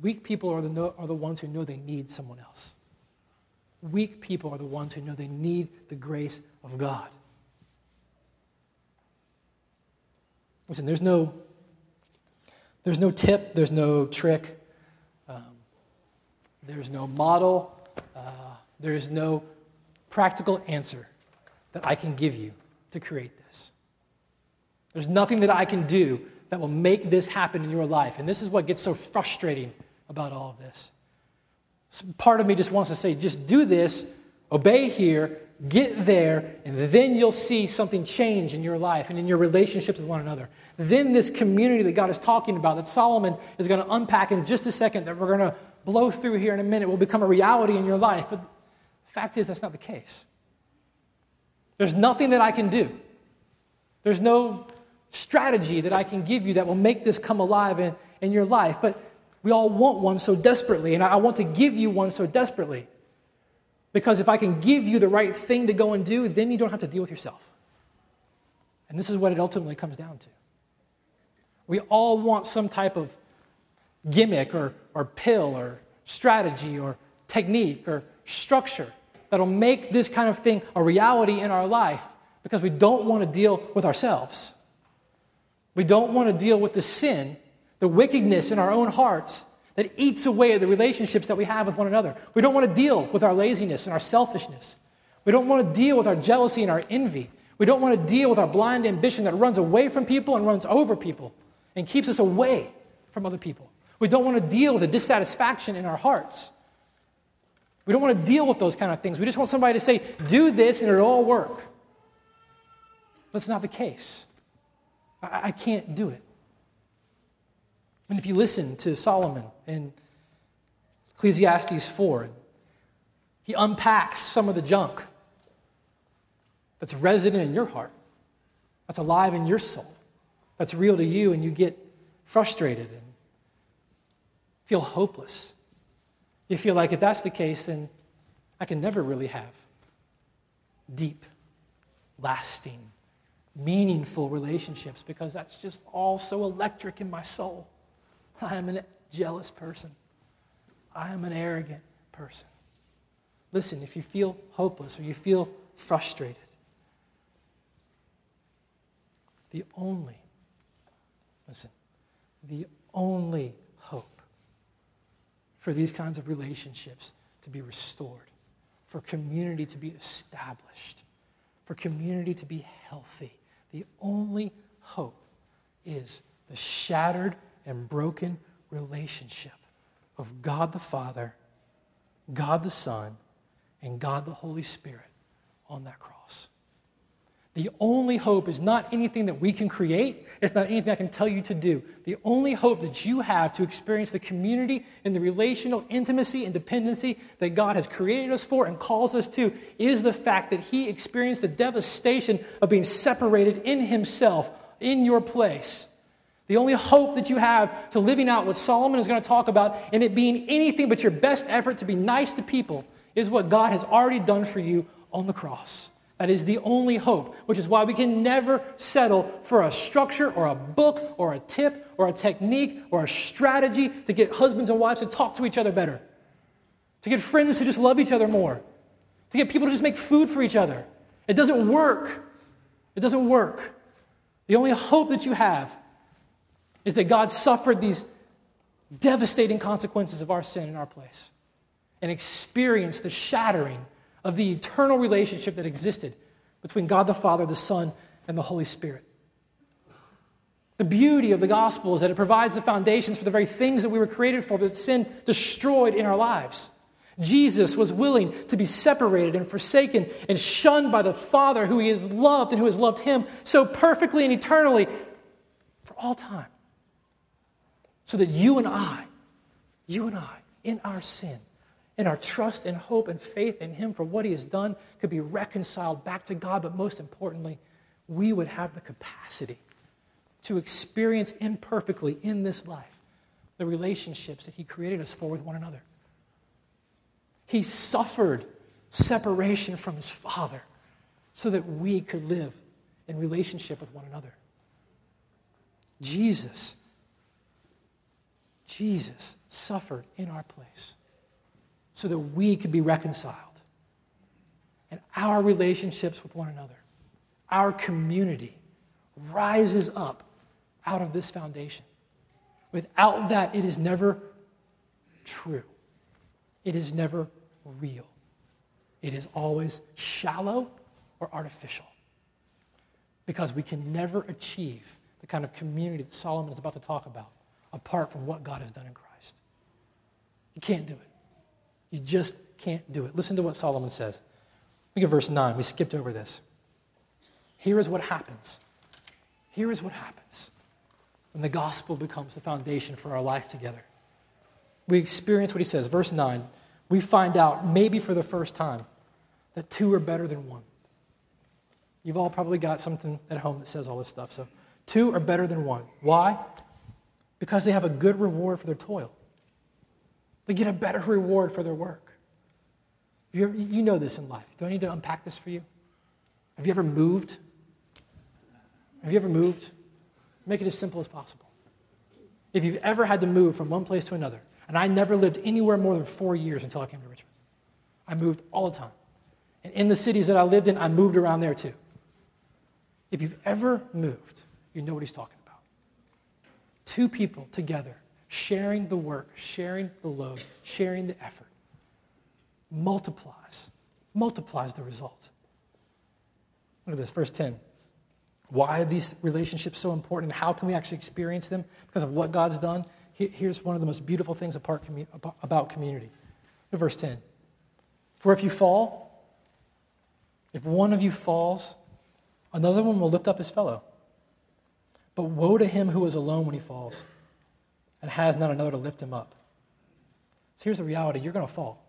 [SPEAKER 1] weak people are the, are the ones who know they need someone else. Weak people are the ones who know they need the grace of God. Listen, there's no, there's no tip, there's no trick, um, there's no model, uh, there is no practical answer that I can give you to create this. There's nothing that I can do that will make this happen in your life. And this is what gets so frustrating about all of this. Part of me just wants to say, just do this, obey here, get there, and then you'll see something change in your life and in your relationships with one another. Then, this community that God is talking about, that Solomon is going to unpack in just a second, that we're going to blow through here in a minute will become a reality in your life. But the fact is, that's not the case. There's nothing that I can do. There's no strategy that I can give you that will make this come alive in, in your life. But we all want one so desperately, and I want to give you one so desperately. Because if I can give you the right thing to go and do, then you don't have to deal with yourself. And this is what it ultimately comes down to. We all want some type of gimmick or, or pill or strategy or technique or structure that'll make this kind of thing a reality in our life because we don't want to deal with ourselves. We don't want to deal with the sin, the wickedness in our own hearts that eats away at the relationships that we have with one another. We don't want to deal with our laziness and our selfishness. We don't want to deal with our jealousy and our envy. We don't want to deal with our blind ambition that runs away from people and runs over people and keeps us away from other people. We don't want to deal with the dissatisfaction in our hearts. We don't want to deal with those kind of things. We just want somebody to say, do this and it'll all work. That's not the case. I, I can't do it. And if you listen to Solomon in Ecclesiastes 4, he unpacks some of the junk that's resident in your heart, that's alive in your soul, that's real to you, and you get frustrated and feel hopeless. You feel like if that's the case, then I can never really have deep, lasting, meaningful relationships because that's just all so electric in my soul. I am a jealous person. I am an arrogant person. Listen, if you feel hopeless or you feel frustrated, the only, listen, the only for these kinds of relationships to be restored, for community to be established, for community to be healthy. The only hope is the shattered and broken relationship of God the Father, God the Son, and God the Holy Spirit on that cross. The only hope is not anything that we can create. It's not anything I can tell you to do. The only hope that you have to experience the community and the relational intimacy and dependency that God has created us for and calls us to is the fact that He experienced the devastation of being separated in Himself, in your place. The only hope that you have to living out what Solomon is going to talk about and it being anything but your best effort to be nice to people is what God has already done for you on the cross. That is the only hope, which is why we can never settle for a structure or a book or a tip or a technique or a strategy to get husbands and wives to talk to each other better, to get friends to just love each other more, to get people to just make food for each other. It doesn't work. It doesn't work. The only hope that you have is that God suffered these devastating consequences of our sin in our place and experienced the shattering of the eternal relationship that existed between God the Father, the Son, and the Holy Spirit. The beauty of the gospel is that it provides the foundations for the very things that we were created for, but sin destroyed in our lives. Jesus was willing to be separated and forsaken and shunned by the Father who he has loved and who has loved him so perfectly and eternally for all time. So that you and I, you and I, in our sin, in our trust and hope and faith in him for what he has done, could be reconciled back to God, but most importantly, we would have the capacity to experience imperfectly in this life the relationships that he created us for with one another. He suffered separation from his Father so that we could live in relationship with one another. Jesus, Jesus suffered in our place so that we could be reconciled. And our relationships with one another, our community, rises up out of this foundation. Without that, it is never true. It is never real. It is always shallow or artificial. Because we can never achieve the kind of community that Solomon is about to talk about apart from what God has done in Christ. You can't do it. You just can't do it. Listen to what Solomon says. Look at verse 9. We skipped over this. Here is what happens. Here is what happens when the gospel becomes the foundation for our life together. We experience what he says. Verse 9 we find out, maybe for the first time, that two are better than one. You've all probably got something at home that says all this stuff. So, two are better than one. Why? Because they have a good reward for their toil, they get a better reward for their work. You, you know this in life. Do I need to unpack this for you? Have you ever moved? Have you ever moved? Make it as simple as possible. If you've ever had to move from one place to another, and I never lived anywhere more than four years until I came to Richmond. I moved all the time. And in the cities that I lived in, I moved around there too. If you've ever moved, you know what he's talking about. Two people together, sharing the work, sharing the load, sharing the effort, multiplies, multiplies the result. Look at this, verse 10. Why are these relationships so important how can we actually experience them? Because of what God's done here's one of the most beautiful things about community. Look verse 10 For if you fall, if one of you falls, another one will lift up his fellow. But woe to him who is alone when he falls and has none another to lift him up. So here's the reality you're going to fall.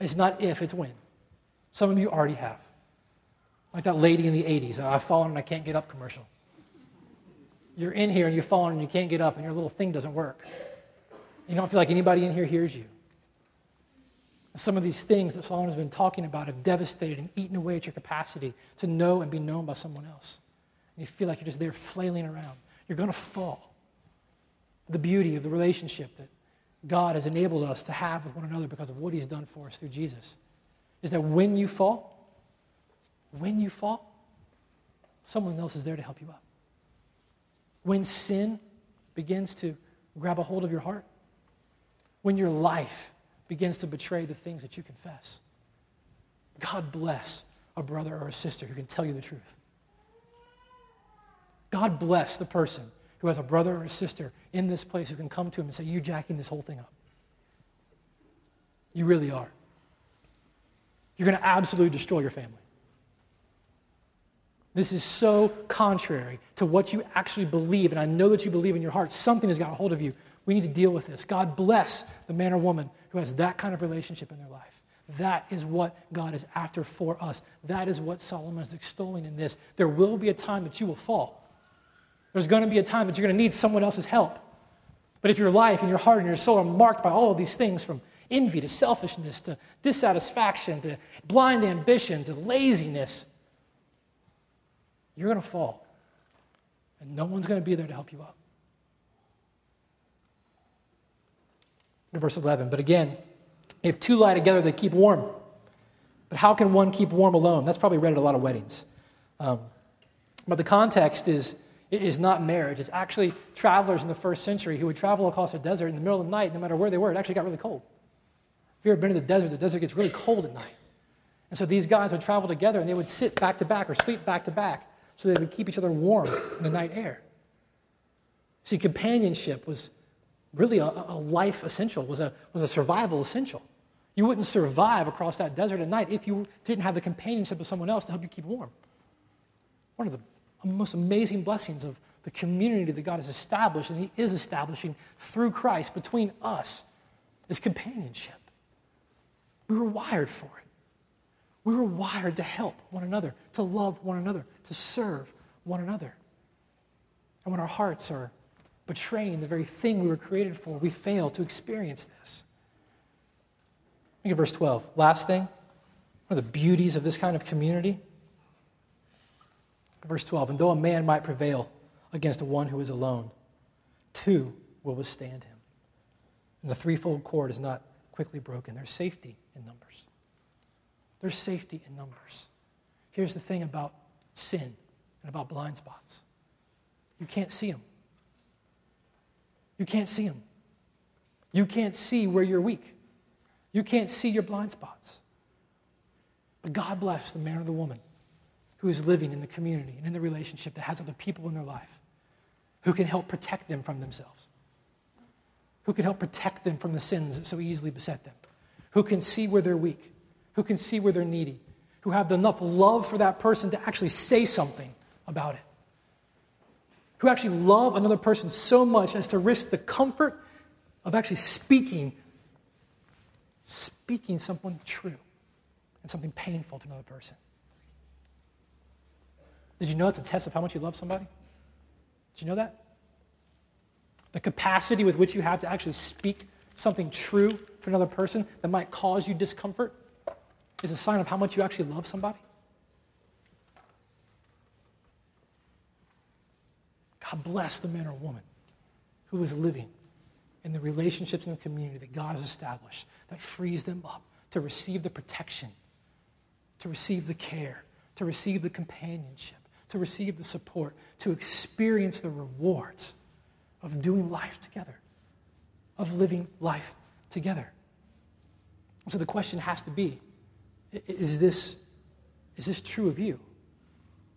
[SPEAKER 1] It's not if, it's when. Some of you already have. Like that lady in the 80s, I've fallen and I can't get up commercial you're in here and you've fallen and you can't get up and your little thing doesn't work. You don't feel like anybody in here hears you. Some of these things that Solomon has been talking about have devastated and eaten away at your capacity to know and be known by someone else. And you feel like you're just there flailing around. You're going to fall. The beauty of the relationship that God has enabled us to have with one another because of what He's done for us through Jesus is that when you fall, when you fall, someone else is there to help you up when sin begins to grab a hold of your heart, when your life begins to betray the things that you confess. God bless a brother or a sister who can tell you the truth. God bless the person who has a brother or a sister in this place who can come to him and say, You're jacking this whole thing up. You really are. You're going to absolutely destroy your family. This is so contrary to what you actually believe, and I know that you believe in your heart. Something has got a hold of you. We need to deal with this. God bless the man or woman who has that kind of relationship in their life. That is what God is after for us. That is what Solomon is extolling in this. There will be a time that you will fall. There's going to be a time that you're going to need someone else's help. But if your life and your heart and your soul are marked by all of these things from envy to selfishness to dissatisfaction to blind ambition to laziness, you're going to fall. And no one's going to be there to help you up. Verse 11, but again, if two lie together, they keep warm. But how can one keep warm alone? That's probably read at a lot of weddings. Um, but the context is, is not marriage. It's actually travelers in the first century who would travel across a desert in the middle of the night, no matter where they were. It actually got really cold. If you've ever been to the desert, the desert gets really cold at night. And so these guys would travel together and they would sit back to back or sleep back to back so they would keep each other warm in the night air. See, companionship was really a, a life essential, was a, was a survival essential. You wouldn't survive across that desert at night if you didn't have the companionship of someone else to help you keep warm. One of the most amazing blessings of the community that God has established and He is establishing through Christ between us is companionship. We were wired for it. We were wired to help one another, to love one another, to serve one another. And when our hearts are betraying the very thing we were created for, we fail to experience this. Look at verse 12. Last thing, one of the beauties of this kind of community. Verse 12, and though a man might prevail against one who is alone, two will withstand him. And the threefold cord is not quickly broken. There's safety in numbers. There's safety in numbers. Here's the thing about sin and about blind spots you can't see them. You can't see them. You can't see where you're weak. You can't see your blind spots. But God bless the man or the woman who is living in the community and in the relationship that has other people in their life who can help protect them from themselves, who can help protect them from the sins that so easily beset them, who can see where they're weak, who can see where they're needy, who have enough love for that person to actually say something about it who actually love another person so much as to risk the comfort of actually speaking, speaking something true and something painful to another person. Did you know it's a test of how much you love somebody? Did you know that? The capacity with which you have to actually speak something true to another person that might cause you discomfort is a sign of how much you actually love somebody. God bless the man or woman who is living in the relationships in the community that God has established that frees them up to receive the protection, to receive the care, to receive the companionship, to receive the support, to experience the rewards of doing life together, of living life together. So the question has to be is this, is this true of you?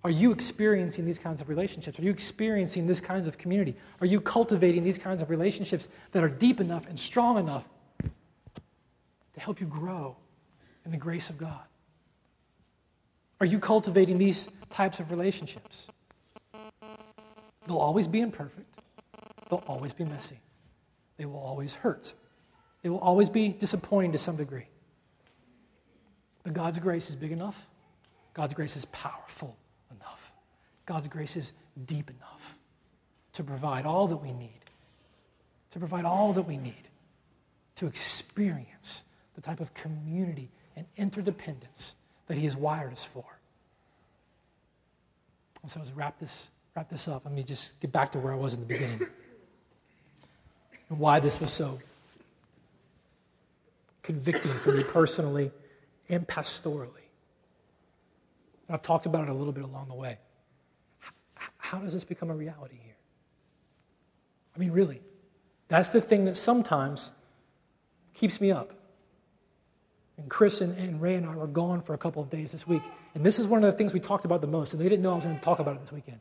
[SPEAKER 1] Are you experiencing these kinds of relationships? Are you experiencing this kinds of community? Are you cultivating these kinds of relationships that are deep enough and strong enough to help you grow in the grace of God? Are you cultivating these types of relationships? They'll always be imperfect, they'll always be messy, they will always hurt, they will always be disappointing to some degree. But God's grace is big enough, God's grace is powerful enough. God's grace is deep enough to provide all that we need, to provide all that we need to experience the type of community and interdependence that He has wired us for. And so, as wrap this, wrap this up, let me just get back to where I was in the beginning and why this was so convicting for me personally and pastorally. And I've talked about it a little bit along the way. How does this become a reality here? I mean, really, that's the thing that sometimes keeps me up. And Chris and, and Ray and I were gone for a couple of days this week. And this is one of the things we talked about the most. And they didn't know I was going to talk about it this weekend.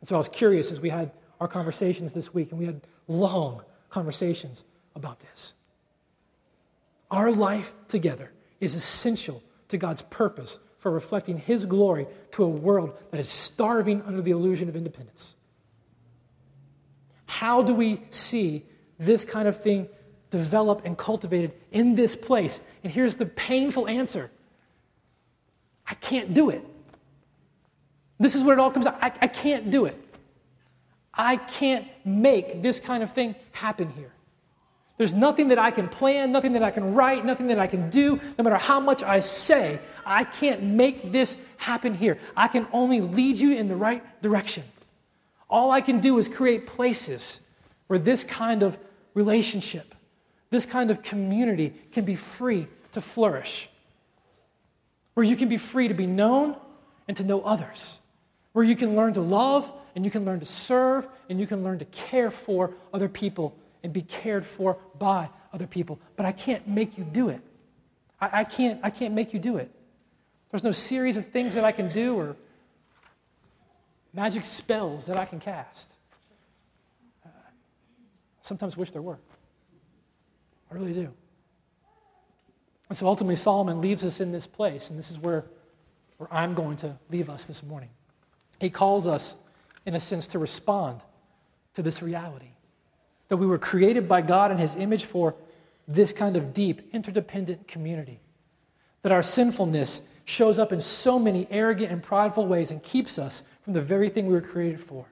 [SPEAKER 1] And so I was curious as we had our conversations this week, and we had long conversations about this. Our life together is essential to God's purpose for reflecting His glory to a world that is starving under the illusion of independence. How do we see this kind of thing develop and cultivated in this place? And here's the painful answer I can't do it. This is what it all comes out. I, I can't do it. I can't make this kind of thing happen here. There's nothing that I can plan, nothing that I can write, nothing that I can do, no matter how much I say. I can't make this happen here. I can only lead you in the right direction. All I can do is create places where this kind of relationship, this kind of community can be free to flourish. Where you can be free to be known and to know others. Where you can learn to love and you can learn to serve and you can learn to care for other people and be cared for by other people. But I can't make you do it. I, I, can't, I can't make you do it. There's no series of things that I can do or magic spells that I can cast. Uh, sometimes wish there were. I really do. And so ultimately, Solomon leaves us in this place, and this is where, where I'm going to leave us this morning. He calls us, in a sense, to respond to this reality that we were created by God in His image for this kind of deep, interdependent community. That our sinfulness shows up in so many arrogant and prideful ways and keeps us from the very thing we were created for.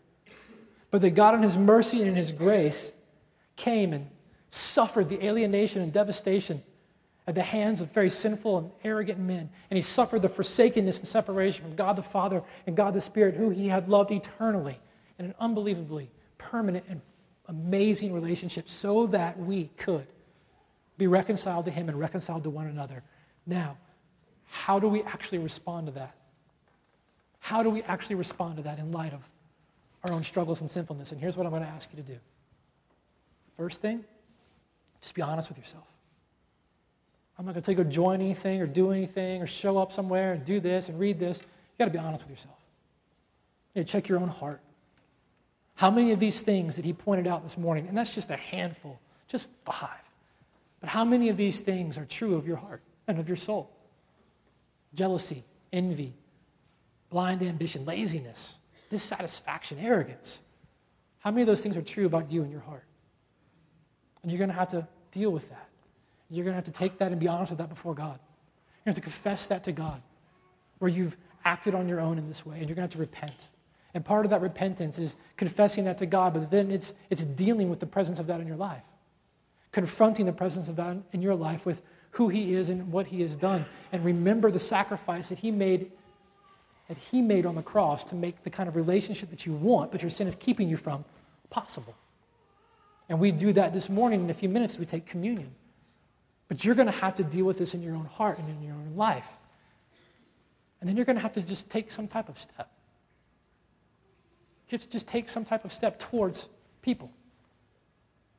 [SPEAKER 1] But that God, in His mercy and in His grace, came and suffered the alienation and devastation at the hands of very sinful and arrogant men. And He suffered the forsakenness and separation from God the Father and God the Spirit, who He had loved eternally in an unbelievably permanent and amazing relationship so that we could be reconciled to Him and reconciled to one another. Now, how do we actually respond to that? How do we actually respond to that in light of our own struggles and sinfulness? And here's what I'm going to ask you to do. First thing, just be honest with yourself. I'm not going to tell you to join anything or do anything or show up somewhere and do this and read this. You got to be honest with yourself. You check your own heart. How many of these things that he pointed out this morning, and that's just a handful, just five, but how many of these things are true of your heart and of your soul? Jealousy, envy, blind ambition, laziness, dissatisfaction, arrogance. How many of those things are true about you and your heart? And you're going to have to deal with that. You're going to have to take that and be honest with that before God. You're have to confess that to God, where you've acted on your own in this way, and you're going to have to repent. And part of that repentance is confessing that to God, but then it's, it's dealing with the presence of that in your life, confronting the presence of that in your life with who He is and what He has done. And remember the sacrifice that He made that He made on the cross to make the kind of relationship that you want, but your sin is keeping you from, possible. And we do that this morning in a few minutes. We take communion. But you're going to have to deal with this in your own heart and in your own life. And then you're going to have to just take some type of step. You have to just take some type of step towards people.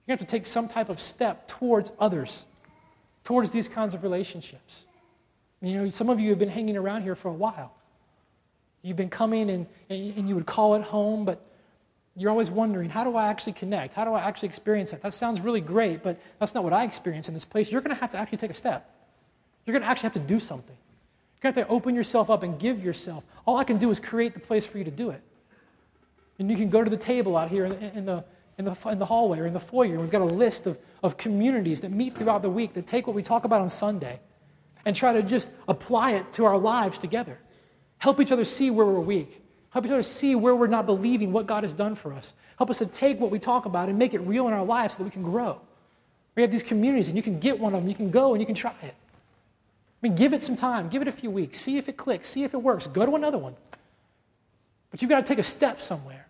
[SPEAKER 1] You have to take some type of step towards others, towards these kinds of relationships. You know, some of you have been hanging around here for a while. You've been coming and, and you would call it home, but you're always wondering, how do I actually connect? How do I actually experience that? That sounds really great, but that's not what I experience in this place. You're going to have to actually take a step. You're going to actually have to do something. You're going to have to open yourself up and give yourself. All I can do is create the place for you to do it. And you can go to the table out here in the, in the, in the, in the hallway or in the foyer. We've got a list of, of communities that meet throughout the week that take what we talk about on Sunday and try to just apply it to our lives together. Help each other see where we're weak. Help each other see where we're not believing what God has done for us. Help us to take what we talk about and make it real in our lives so that we can grow. We have these communities, and you can get one of them. You can go and you can try it. I mean, give it some time. Give it a few weeks. See if it clicks. See if it works. Go to another one. But you've got to take a step somewhere.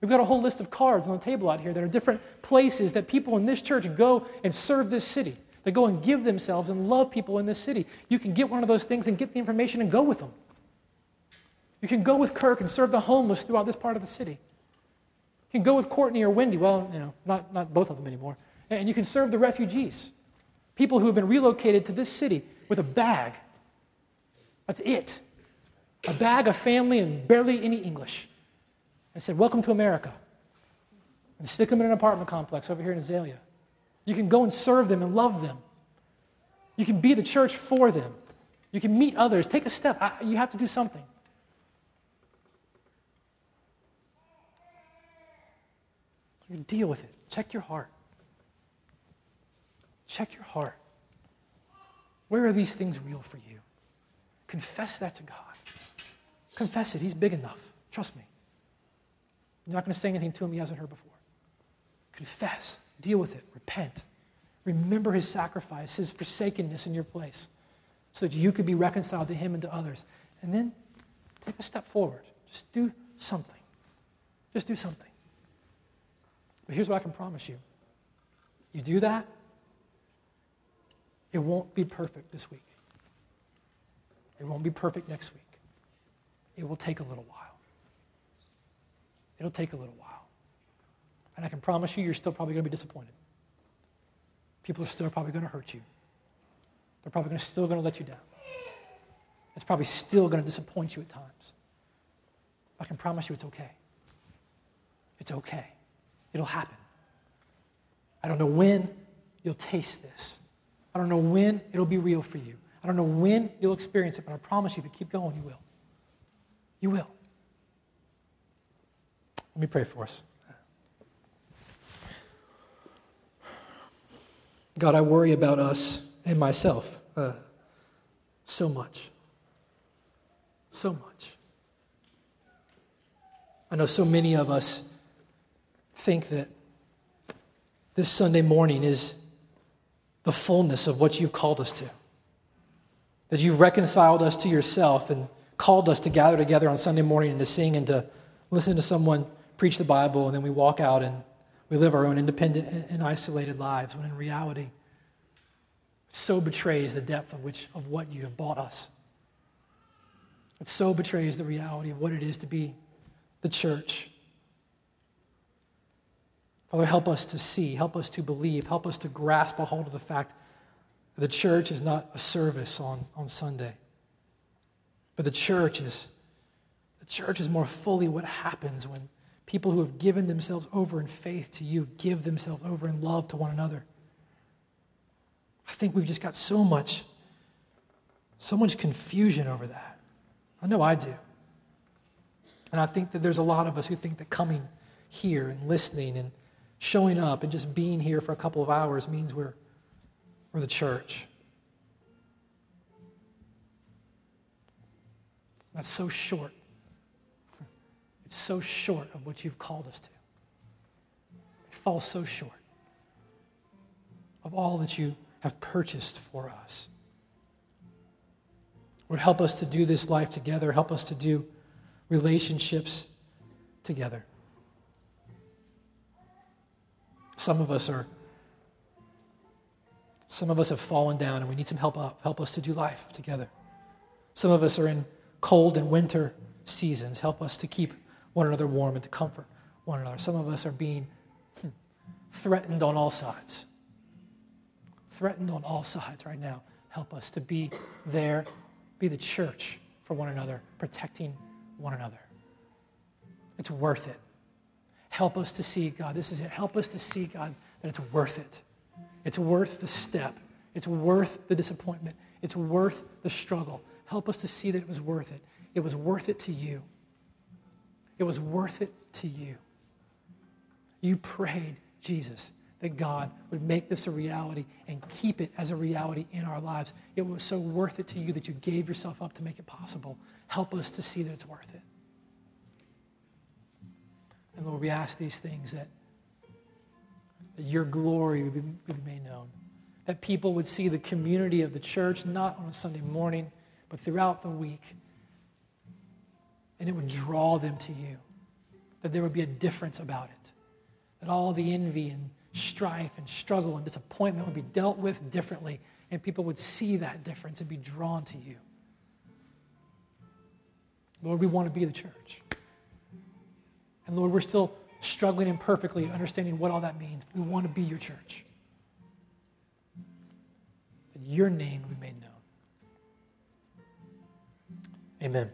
[SPEAKER 1] We've got a whole list of cards on the table out here that are different places that people in this church go and serve this city. They go and give themselves and love people in this city. You can get one of those things and get the information and go with them. You can go with Kirk and serve the homeless throughout this part of the city. You can go with Courtney or Wendy, well, you know, not, not both of them anymore. And you can serve the refugees, people who have been relocated to this city with a bag. That's it. A bag, a family, and barely any English. And said, Welcome to America. And stick them in an apartment complex over here in Azalea. You can go and serve them and love them. You can be the church for them. You can meet others. Take a step. I, you have to do something. You deal with it. Check your heart. Check your heart. Where are these things real for you? Confess that to God. Confess it. He's big enough. Trust me. You're not going to say anything to him he hasn't heard before. Confess. Deal with it. Repent. Remember his sacrifice, his forsakenness in your place, so that you could be reconciled to him and to others. And then take a step forward. Just do something. Just do something. But here's what I can promise you you do that, it won't be perfect this week. It won't be perfect next week. It will take a little while. It'll take a little while. And I can promise you, you're still probably going to be disappointed. People are still probably going to hurt you. They're probably gonna, still going to let you down. It's probably still going to disappoint you at times. I can promise you it's okay. It's okay. It'll happen. I don't know when you'll taste this. I don't know when it'll be real for you. I don't know when you'll experience it, but I promise you, if you keep going, you will. You will. Let me pray for us. God, I worry about us and myself uh, so much. So much. I know so many of us think that this Sunday morning is the fullness of what you've called us to. That you've reconciled us to yourself and called us to gather together on Sunday morning and to sing and to listen to someone preach the Bible, and then we walk out and we live our own independent and isolated lives, when in reality, it so betrays the depth of, which, of what you have bought us. It so betrays the reality of what it is to be the church. Father, help us to see, help us to believe, help us to grasp a hold of the fact that the church is not a service on, on Sunday, but the church is the church is more fully what happens when people who have given themselves over in faith to you give themselves over in love to one another. I think we've just got so much, so much confusion over that. I know I do. And I think that there's a lot of us who think that coming here and listening and showing up and just being here for a couple of hours means we're, we're the church. That's so short. It's so short of what you've called us to. It falls so short of all that you have purchased for us. Lord, help us to do this life together. Help us to do relationships together. Some of us are some of us have fallen down and we need some help up. Help us to do life together. Some of us are in cold and winter seasons. Help us to keep one another warm and to comfort one another. Some of us are being hmm, threatened on all sides. Threatened on all sides right now. Help us to be there, be the church for one another, protecting one another. It's worth it. Help us to see, God, this is it. Help us to see, God, that it's worth it. It's worth the step. It's worth the disappointment. It's worth the struggle. Help us to see that it was worth it. It was worth it to you. It was worth it to you. You prayed, Jesus, that God would make this a reality and keep it as a reality in our lives. It was so worth it to you that you gave yourself up to make it possible. Help us to see that it's worth it. And Lord, we ask these things that, that your glory would be, would be made known, that people would see the community of the church not on a Sunday morning, but throughout the week, and it would draw them to you, that there would be a difference about it, that all the envy and strife and struggle and disappointment would be dealt with differently, and people would see that difference and be drawn to you. Lord, we want to be the church. And Lord, we're still struggling imperfectly understanding what all that means. We want to be your church. That your name will be made known. Amen.